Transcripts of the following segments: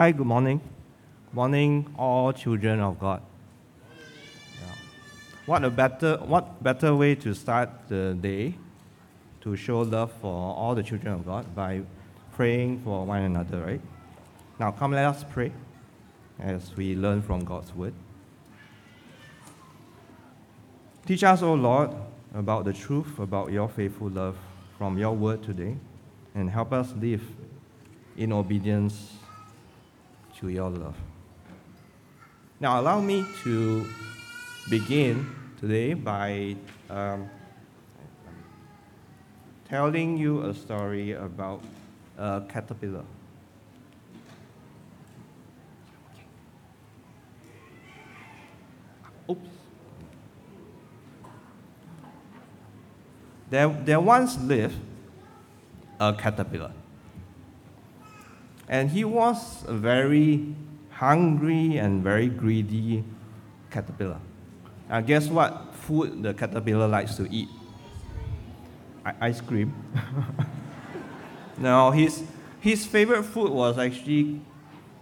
Hi, good morning. Good morning, all children of God. Yeah. What a better what better way to start the day to show love for all the children of God by praying for one another, right? Now come let us pray as we learn from God's word. Teach us, O Lord, about the truth about your faithful love from your word today and help us live in obedience to your love. Now, allow me to begin today by um, telling you a story about a caterpillar. Oops. There, there once lived a caterpillar. And he was a very hungry and very greedy caterpillar. Now, guess what food the caterpillar likes to eat? Ice cream. no, his, his favorite food was actually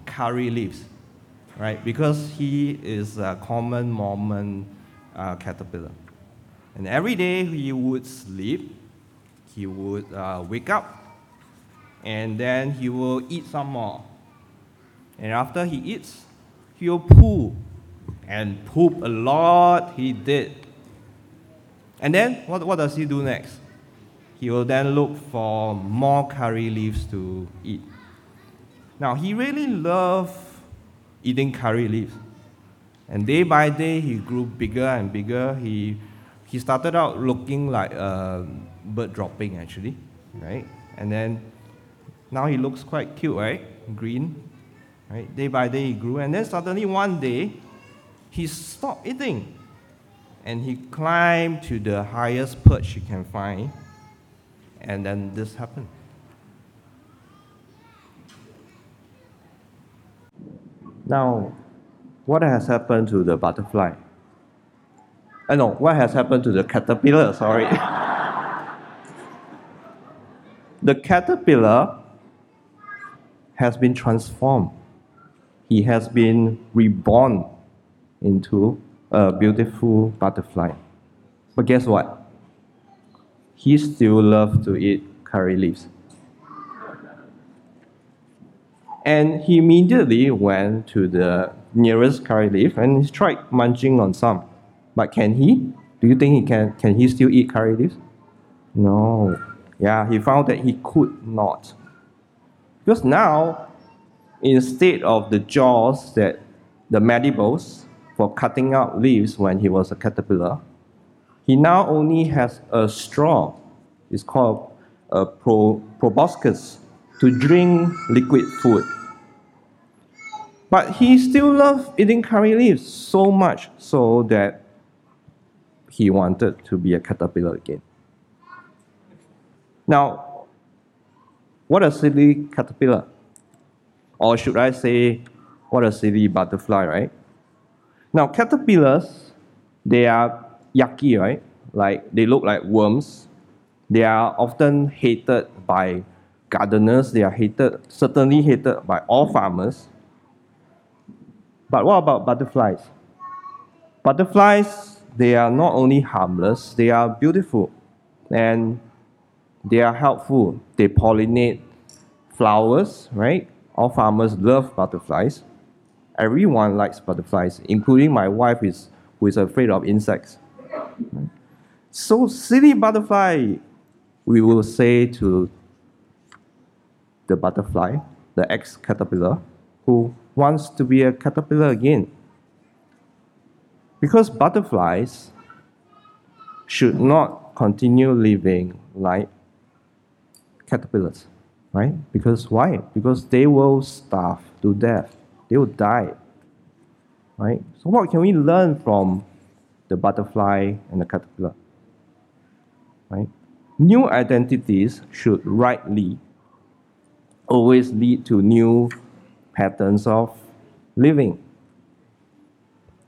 curry leaves, right? Because he is a common Mormon uh, caterpillar. And every day he would sleep, he would uh, wake up, and then he will eat some more. And after he eats, he'll poo. And poop a lot, he did. And then, what, what does he do next? He will then look for more curry leaves to eat. Now, he really loved eating curry leaves. And day by day, he grew bigger and bigger. He, he started out looking like a bird dropping, actually, right? And then now he looks quite cute, right? Green, right? Day by day he grew, and then suddenly one day he stopped eating, and he climbed to the highest perch he can find, and then this happened. Now, what has happened to the butterfly? I uh, know what has happened to the caterpillar. Sorry. the caterpillar has been transformed. He has been reborn into a beautiful butterfly. But guess what? He still loves to eat curry leaves. And he immediately went to the nearest curry leaf and he tried munching on some. But can he? Do you think he can can he still eat curry leaves? No. Yeah, he found that he could not. Because now, instead of the jaws that the mandibles for cutting out leaves when he was a caterpillar, he now only has a straw. It's called a pro, proboscis to drink liquid food. But he still loved eating curry leaves so much so that he wanted to be a caterpillar again. Now, what a silly caterpillar. Or should I say, what a silly butterfly, right? Now, caterpillars, they are yucky, right? Like they look like worms. They are often hated by gardeners. They are hated, certainly hated by all farmers. But what about butterflies? Butterflies, they are not only harmless, they are beautiful. And they are helpful. They pollinate flowers, right? All farmers love butterflies. Everyone likes butterflies, including my wife, is, who is afraid of insects. So, silly butterfly, we will say to the butterfly, the ex caterpillar, who wants to be a caterpillar again. Because butterflies should not continue living like caterpillars, right? Because why? Because they will starve to death. They will die, right? So what can we learn from the butterfly and the caterpillar, right? New identities should rightly always lead to new patterns of living,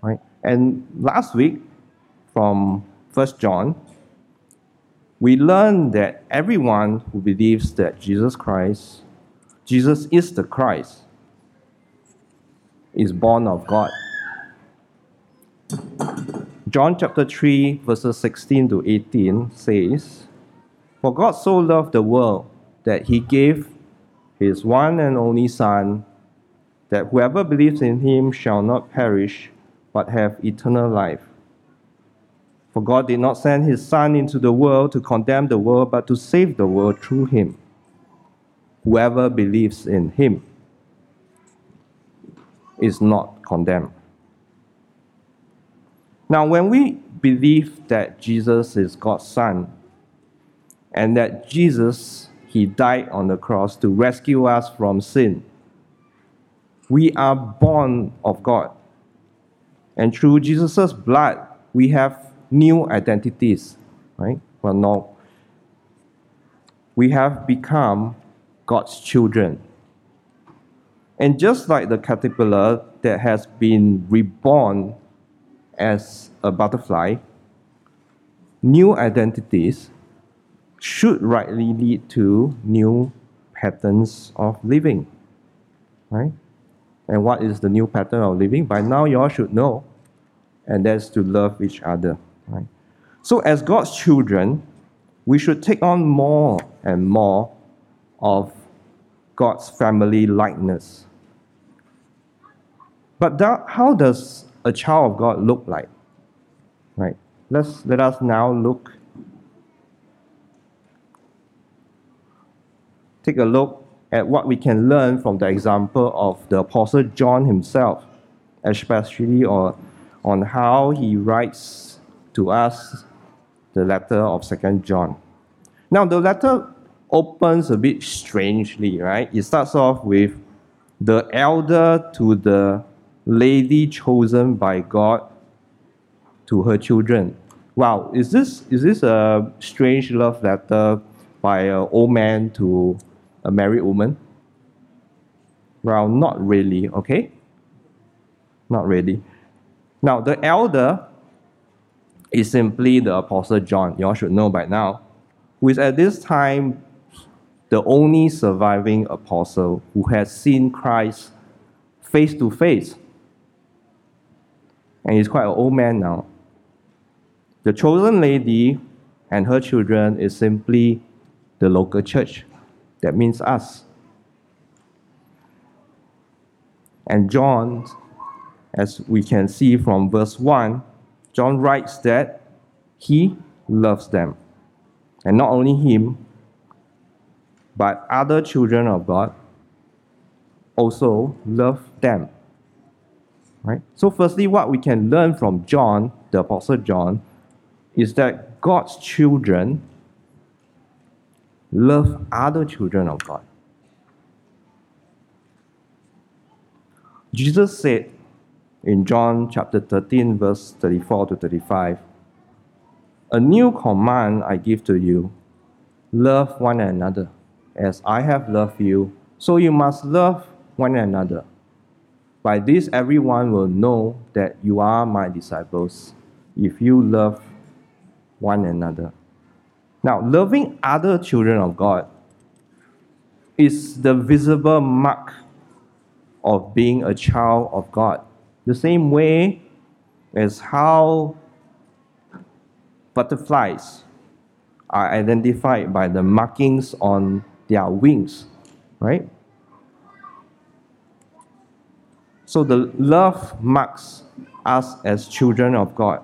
right? And last week, from First John, we learn that everyone who believes that Jesus Christ, Jesus is the Christ, is born of God. John chapter 3, verses 16 to 18 says, For God so loved the world that he gave his one and only Son, that whoever believes in him shall not perish, but have eternal life. For God did not send his Son into the world to condemn the world, but to save the world through him. Whoever believes in him is not condemned. Now, when we believe that Jesus is God's Son, and that Jesus, He died on the cross to rescue us from sin, we are born of God. And through Jesus' blood, we have new identities, right? Well, no. We have become God's children. And just like the caterpillar that has been reborn as a butterfly, new identities should rightly lead to new patterns of living, right? And what is the new pattern of living? By now, you all should know, and that's to love each other, right? So, as God's children, we should take on more and more of God's family likeness. But that, how does a child of God look like? Right. Let's let us now look. Take a look at what we can learn from the example of the Apostle John himself, especially on, on how he writes to us the letter of Second John. Now the letter opens a bit strangely, right? It starts off with the elder to the lady chosen by God to her children. Wow, is this is this a strange love letter by an old man to a married woman? Well, not really, okay? Not really. Now, the elder is simply the Apostle John. You all should know by now, who is at this time the only surviving apostle who has seen Christ face to face and he's quite an old man now. The chosen lady and her children is simply the local church. That means us. And John, as we can see from verse 1, John writes that he loves them. And not only him, but other children of God also love them. Right? So, firstly, what we can learn from John, the Apostle John, is that God's children love other children of God. Jesus said in John chapter 13, verse 34 to 35, A new command I give to you love one another. As I have loved you, so you must love one another. By this, everyone will know that you are my disciples if you love one another. Now, loving other children of God is the visible mark of being a child of God. The same way as how butterflies are identified by the markings on their wings, right? So the love marks us as children of God.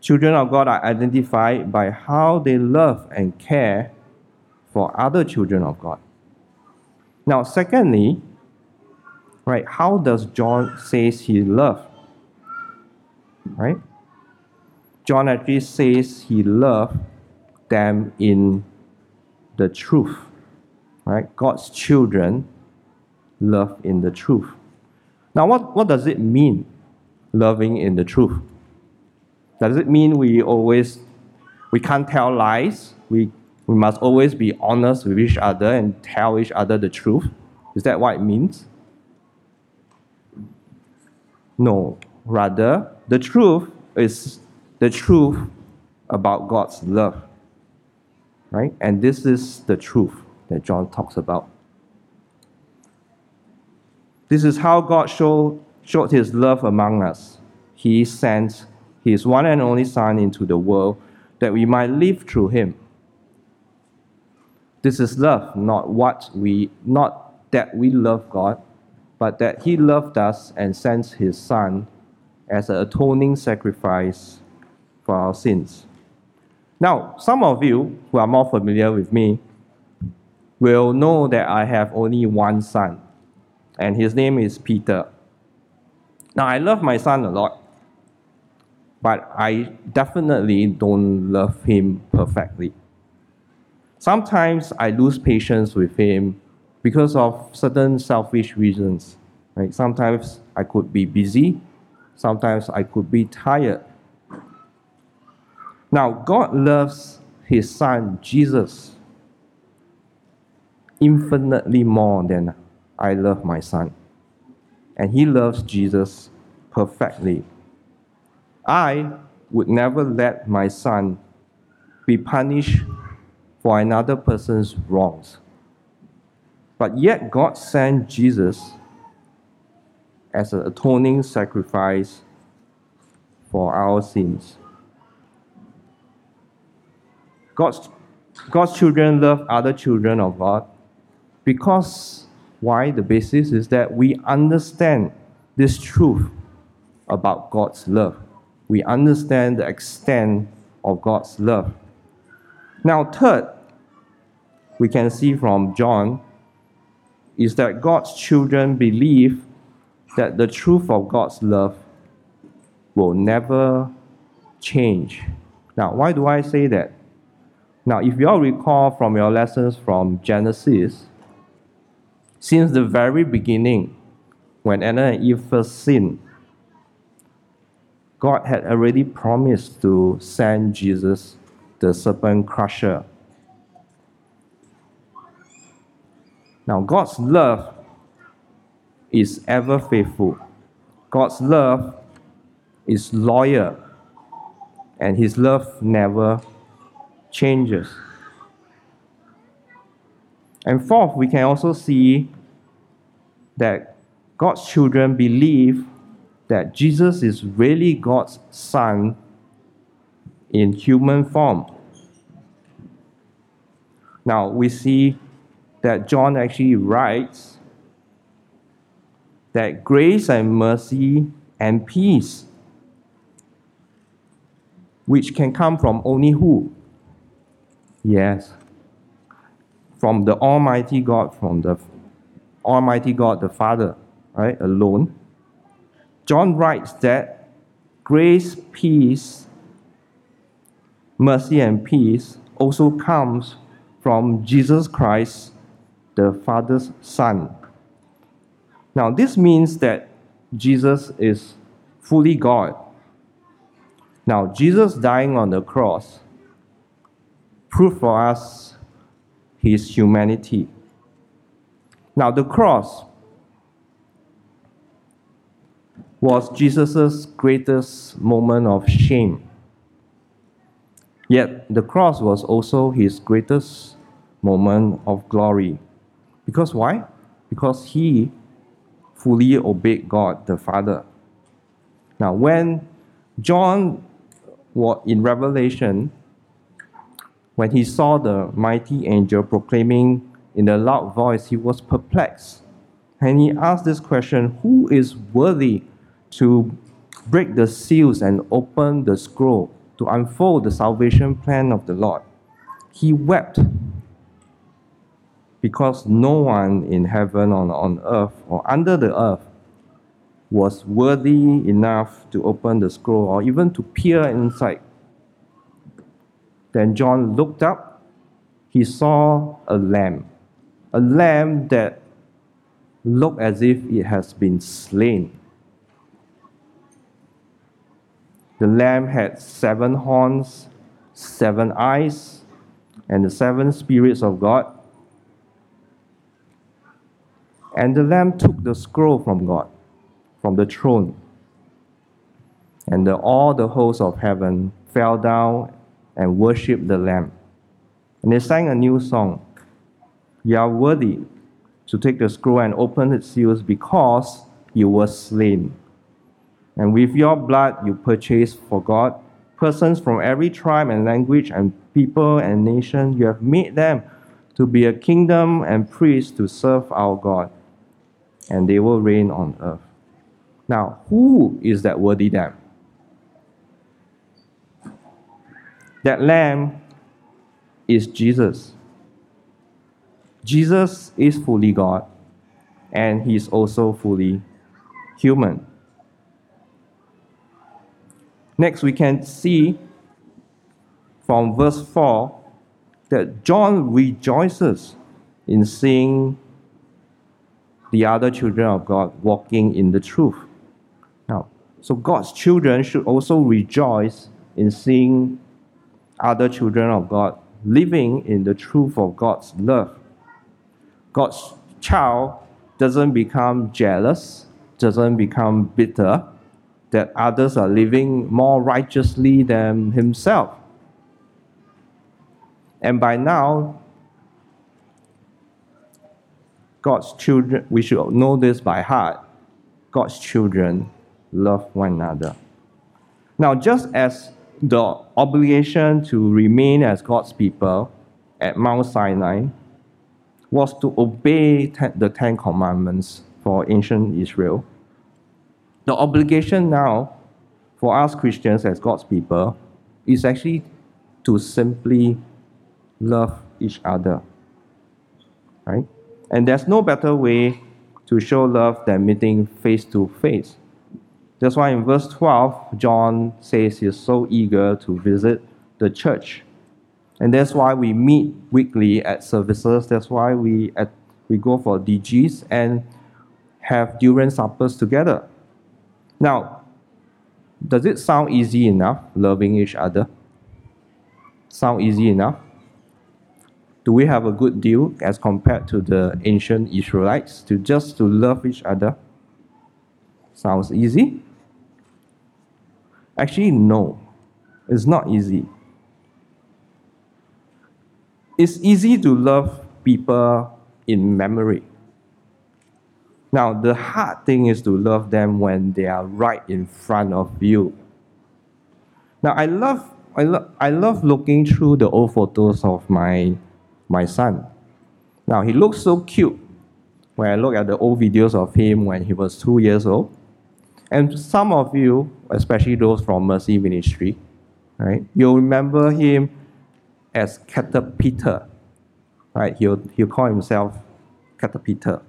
Children of God are identified by how they love and care for other children of God. Now, secondly, right, how does John says he love? Right? John actually says he loved them in the truth. Right? God's children love in the truth. Now, what, what does it mean, loving in the truth? Does it mean we always, we can't tell lies? We, we must always be honest with each other and tell each other the truth? Is that what it means? No. Rather, the truth is the truth about God's love. Right? And this is the truth that John talks about. This is how God show, showed his love among us. He sent his one and only Son into the world that we might live through him. This is love, not what we not that we love God, but that he loved us and sent his son as an atoning sacrifice for our sins. Now, some of you who are more familiar with me will know that I have only one son, and his name is Peter. Now, I love my son a lot, but I definitely don't love him perfectly. Sometimes I lose patience with him because of certain selfish reasons. Right? Sometimes I could be busy, sometimes I could be tired. Now, God loves his son, Jesus, infinitely more than I love my son. And he loves Jesus perfectly. I would never let my son be punished for another person's wrongs. But yet, God sent Jesus as an atoning sacrifice for our sins. God's, God's children love other children of God because why? The basis is that we understand this truth about God's love. We understand the extent of God's love. Now, third, we can see from John is that God's children believe that the truth of God's love will never change. Now, why do I say that? Now, if you all recall from your lessons from Genesis, since the very beginning, when Adam and Eve first sinned, God had already promised to send Jesus, the serpent crusher. Now, God's love is ever faithful. God's love is loyal, and His love never changes. And fourth, we can also see that God's children believe that Jesus is really God's Son in human form. Now, we see that John actually writes that grace and mercy and peace, which can come from only who? Yes. From the Almighty God, from the Almighty God, the Father, right, alone. John writes that grace, peace, mercy, and peace also comes from Jesus Christ, the Father's Son. Now, this means that Jesus is fully God. Now, Jesus dying on the cross proved for us his humanity. Now, the cross was Jesus' greatest moment of shame. Yet, the cross was also his greatest moment of glory. Because why? Because he fully obeyed God the Father. Now, when John was in Revelation when he saw the mighty angel proclaiming in a loud voice, he was perplexed. And he asked this question Who is worthy to break the seals and open the scroll to unfold the salvation plan of the Lord? He wept because no one in heaven or on earth or under the earth was worthy enough to open the scroll or even to peer inside then John looked up. He saw a lamb, a lamb that looked as if it has been slain. The lamb had seven horns, seven eyes, and the seven spirits of God. And the lamb took the scroll from God, from the throne. And the, all the hosts of heaven fell down and worshiped the Lamb. And they sang a new song You are worthy, to take the scroll and open its seals because you were slain. And with your blood you purchased for God persons from every tribe and language and people and nation. You have made them to be a kingdom and priests to serve our God, and they will reign on earth. Now, who is that worthy lamb? That lamb is Jesus. Jesus is fully God, and he is also fully human. Next, we can see from verse 4 that John rejoices in seeing the other children of God walking in the truth. Now, so God's children should also rejoice in seeing other children of God living in the truth of God's love. God's child doesn't become jealous, doesn't become bitter, that others are living more righteously than himself. And by now, God's children, we should know this by heart. God's children love one another. Now, just as the obligation to remain as God's people at Mount Sinai was to obey the Ten Commandments for ancient Israel, the obligation now for us Christians as God's people is actually to simply love each other. Right? And there's no better way to show love than meeting face to face. That's why in verse 12, John says he's so eager to visit the church. And that's why we meet weekly at services. That's why we, at, we go for DGs and have during suppers together. Now, does it sound easy enough loving each other? Sound easy enough? Do we have a good deal as compared to the ancient Israelites to just to love each other? Sounds easy? Actually, no. It's not easy. It's easy to love people in memory. Now, the hard thing is to love them when they are right in front of you. Now, I love, I, lo- I love looking through the old photos of my, my son. Now, he looks so cute when I look at the old videos of him when he was two years old. And some of you, especially those from Mercy Ministry, right, you'll remember him as Caterpillar, right? He'll, he'll call himself Caterpillar.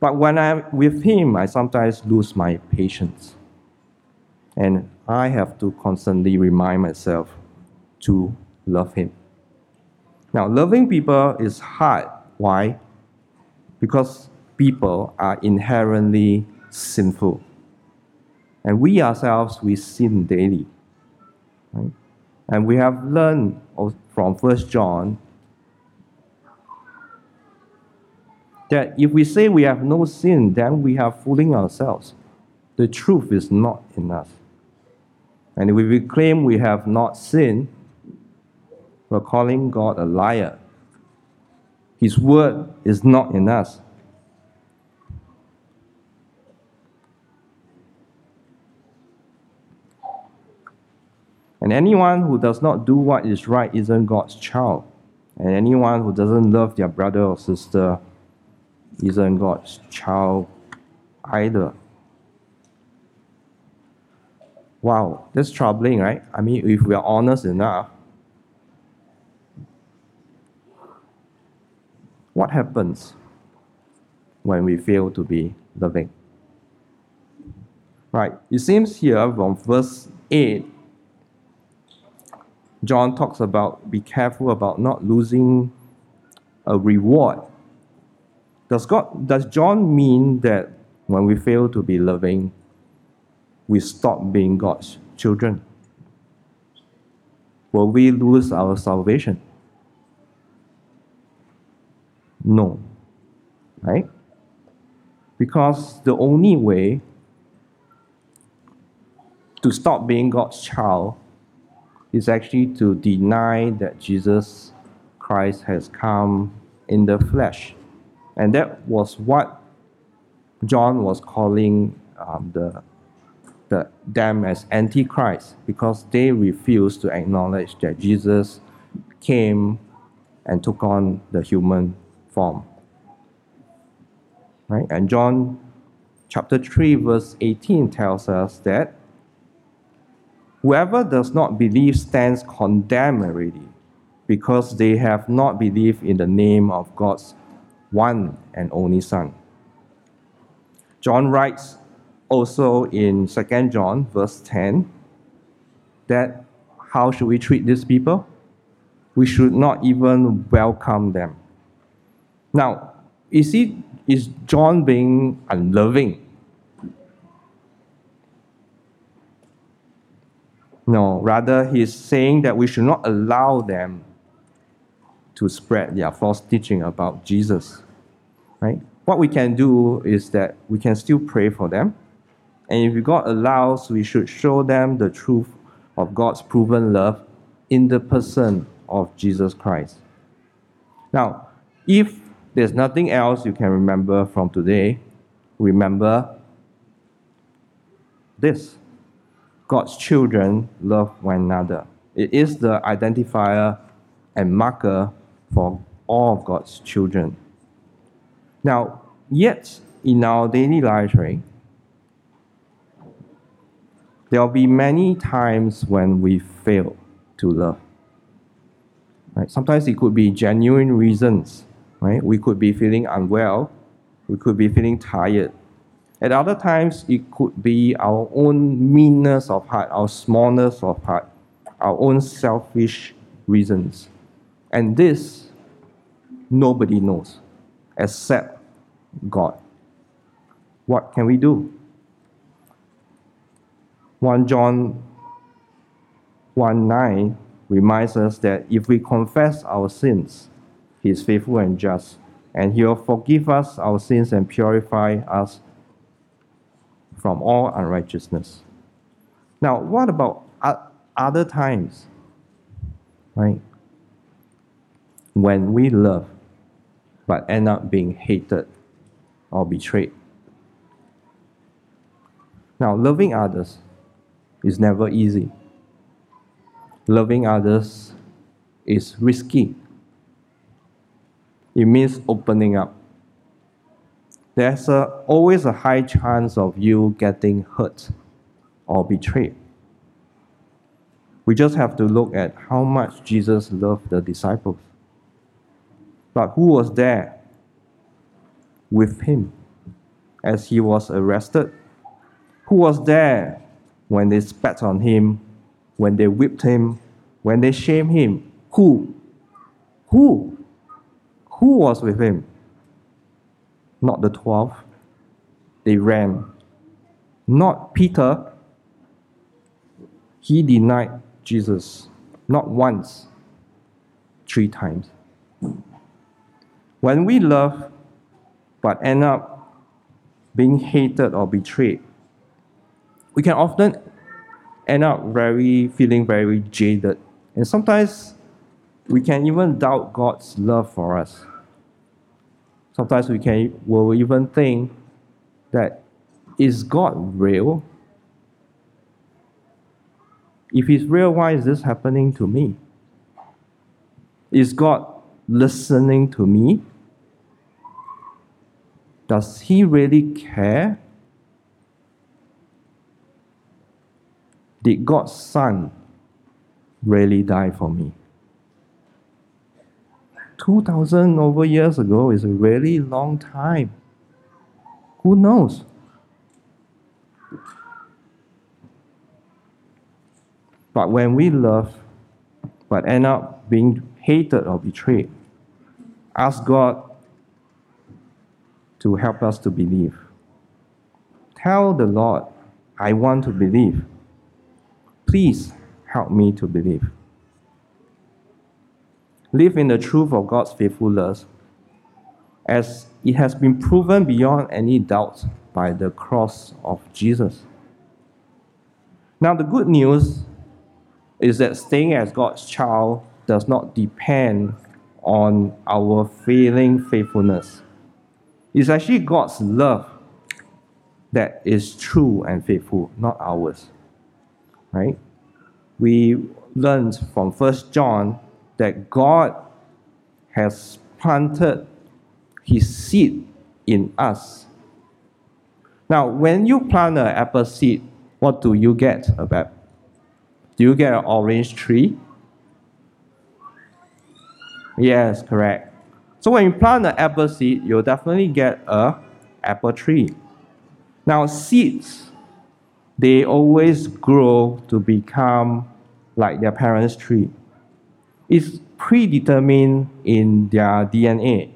But when I'm with him, I sometimes lose my patience. And I have to constantly remind myself to love him. Now, loving people is hard. Why? Because people are inherently sinful. And we ourselves, we sin daily. Right? And we have learned from First John that if we say we have no sin, then we are fooling ourselves. The truth is not in us. And if we claim we have not sinned, we're calling God a liar. His word is not in us. And anyone who does not do what is right isn't God's child. And anyone who doesn't love their brother or sister isn't God's child either. Wow, that's troubling, right? I mean, if we are honest enough, what happens when we fail to be loving? Right, it seems here from verse 8, John talks about be careful about not losing a reward does, God, does John mean that when we fail to be loving, we stop being God's children? Will we lose our salvation? No. Right? Because the only way to stop being God's child is actually to deny that Jesus Christ has come in the flesh And that was what John was calling um, the, the, them as antichrist because they refused to acknowledge that Jesus came and took on the human form. Right? And John chapter 3, verse 18 tells us that whoever does not believe stands condemned already because they have not believed in the name of God's one and only Son. John writes also in 2 John, verse 10, that how should we treat these people? We should not even welcome them. Now, is, he, is John being unloving? No, rather, he is saying that we should not allow them to spread their false teaching about Jesus. Right? What we can do is that we can still pray for them. And if God allows, we should show them the truth of God's proven love in the person of Jesus Christ. Now, if there's nothing else you can remember from today, remember this God's children love one another. It is the identifier and marker for all of God's children. Now, yet in our daily lives, right, there will be many times when we fail to love. Right? Sometimes it could be genuine reasons. Right? We could be feeling unwell. We could be feeling tired. At other times, it could be our own meanness of heart, our smallness of heart, our own selfish reasons. And this, nobody knows except God. What can we do? 1 John 1 9 reminds us that if we confess our sins, He is faithful and just, and He will forgive us our sins and purify us from all unrighteousness. Now, what about other times? Right? when we love but end up being hated or betrayed. Now, loving others is never easy. Loving others is risky. It means opening up. There's a, always a high chance of you getting hurt or betrayed. We just have to look at how much Jesus loved the disciples. But who was there with him as he was arrested? Who was there when they spat on him, when they whipped him, when they shamed him? Who? Who? Who was with him? Not the twelve. They ran. Not Peter. He denied Jesus not once, three times. When we love but end up being hated or betrayed, we can often end up very feeling very jaded. And sometimes we can even doubt God's love for us. Sometimes we can will even think that is God real? If he's real, why is this happening to me? Is God listening to me? Does he really care? Did God's Son really die for me? 2,000 over years ago is a really long time. Who knows? But when we love, but end up being hated or betrayed, ask God to help us to believe. Tell the Lord, I want to believe. Please help me to believe. Live in the truth of God's faithfulness, as it has been proven beyond any doubt by the cross of Jesus. Now, the good news is that staying as God's child does not depend on our failing faithfulness It's actually God's love that is true and faithful, not ours. Right? We learned from First John that God has planted his seed in us. Now, when you plant an apple seed, what do you get about? Do you get an orange tree? Yes, correct. So when you plant an apple seed, you'll definitely get a apple tree. Now, seeds, they always grow to become like their parents' tree. It's predetermined in their DNA.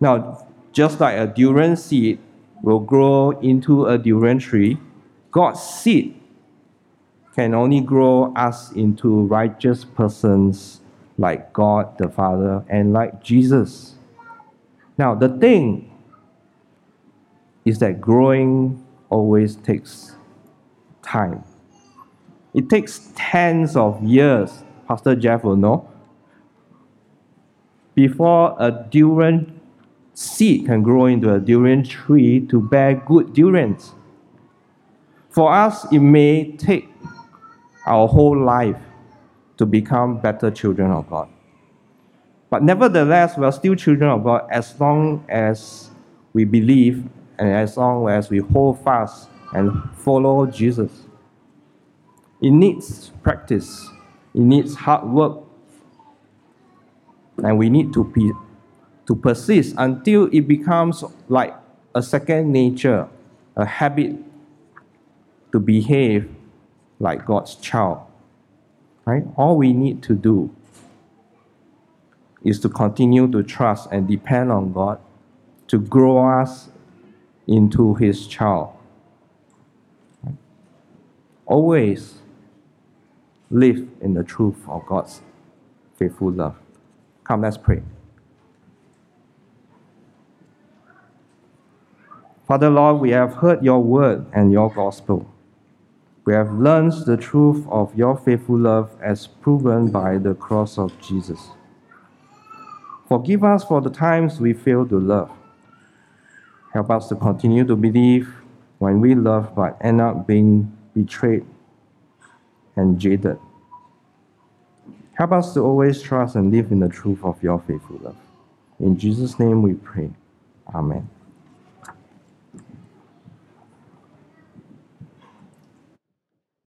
Now, just like a durian seed will grow into a durian tree, God's seed can only grow us into righteous persons like God the Father and like Jesus. Now, the thing is that growing always takes time. It takes tens of years, Pastor Jeff will know, before a durian seed can grow into a durian tree to bear good durians. For us, it may take our whole life to become better children of God. But nevertheless, we are still children of God as long as we believe and as long as we hold fast and follow Jesus. It needs practice, it needs hard work, and we need to, be, to persist until it becomes like a second nature, a habit to behave like God's child. Right? All we need to do is to continue to trust and depend on God to grow us into His child. Always live in the truth of God's faithful love. Come, let's pray. Father Lord, we have heard your word and your gospel. We have learned the truth of your faithful love as proven by the cross of Jesus. Forgive us for the times we fail to love. Help us to continue to believe when we love but end up being betrayed and jaded. Help us to always trust and live in the truth of your faithful love. In Jesus' name we pray. Amen.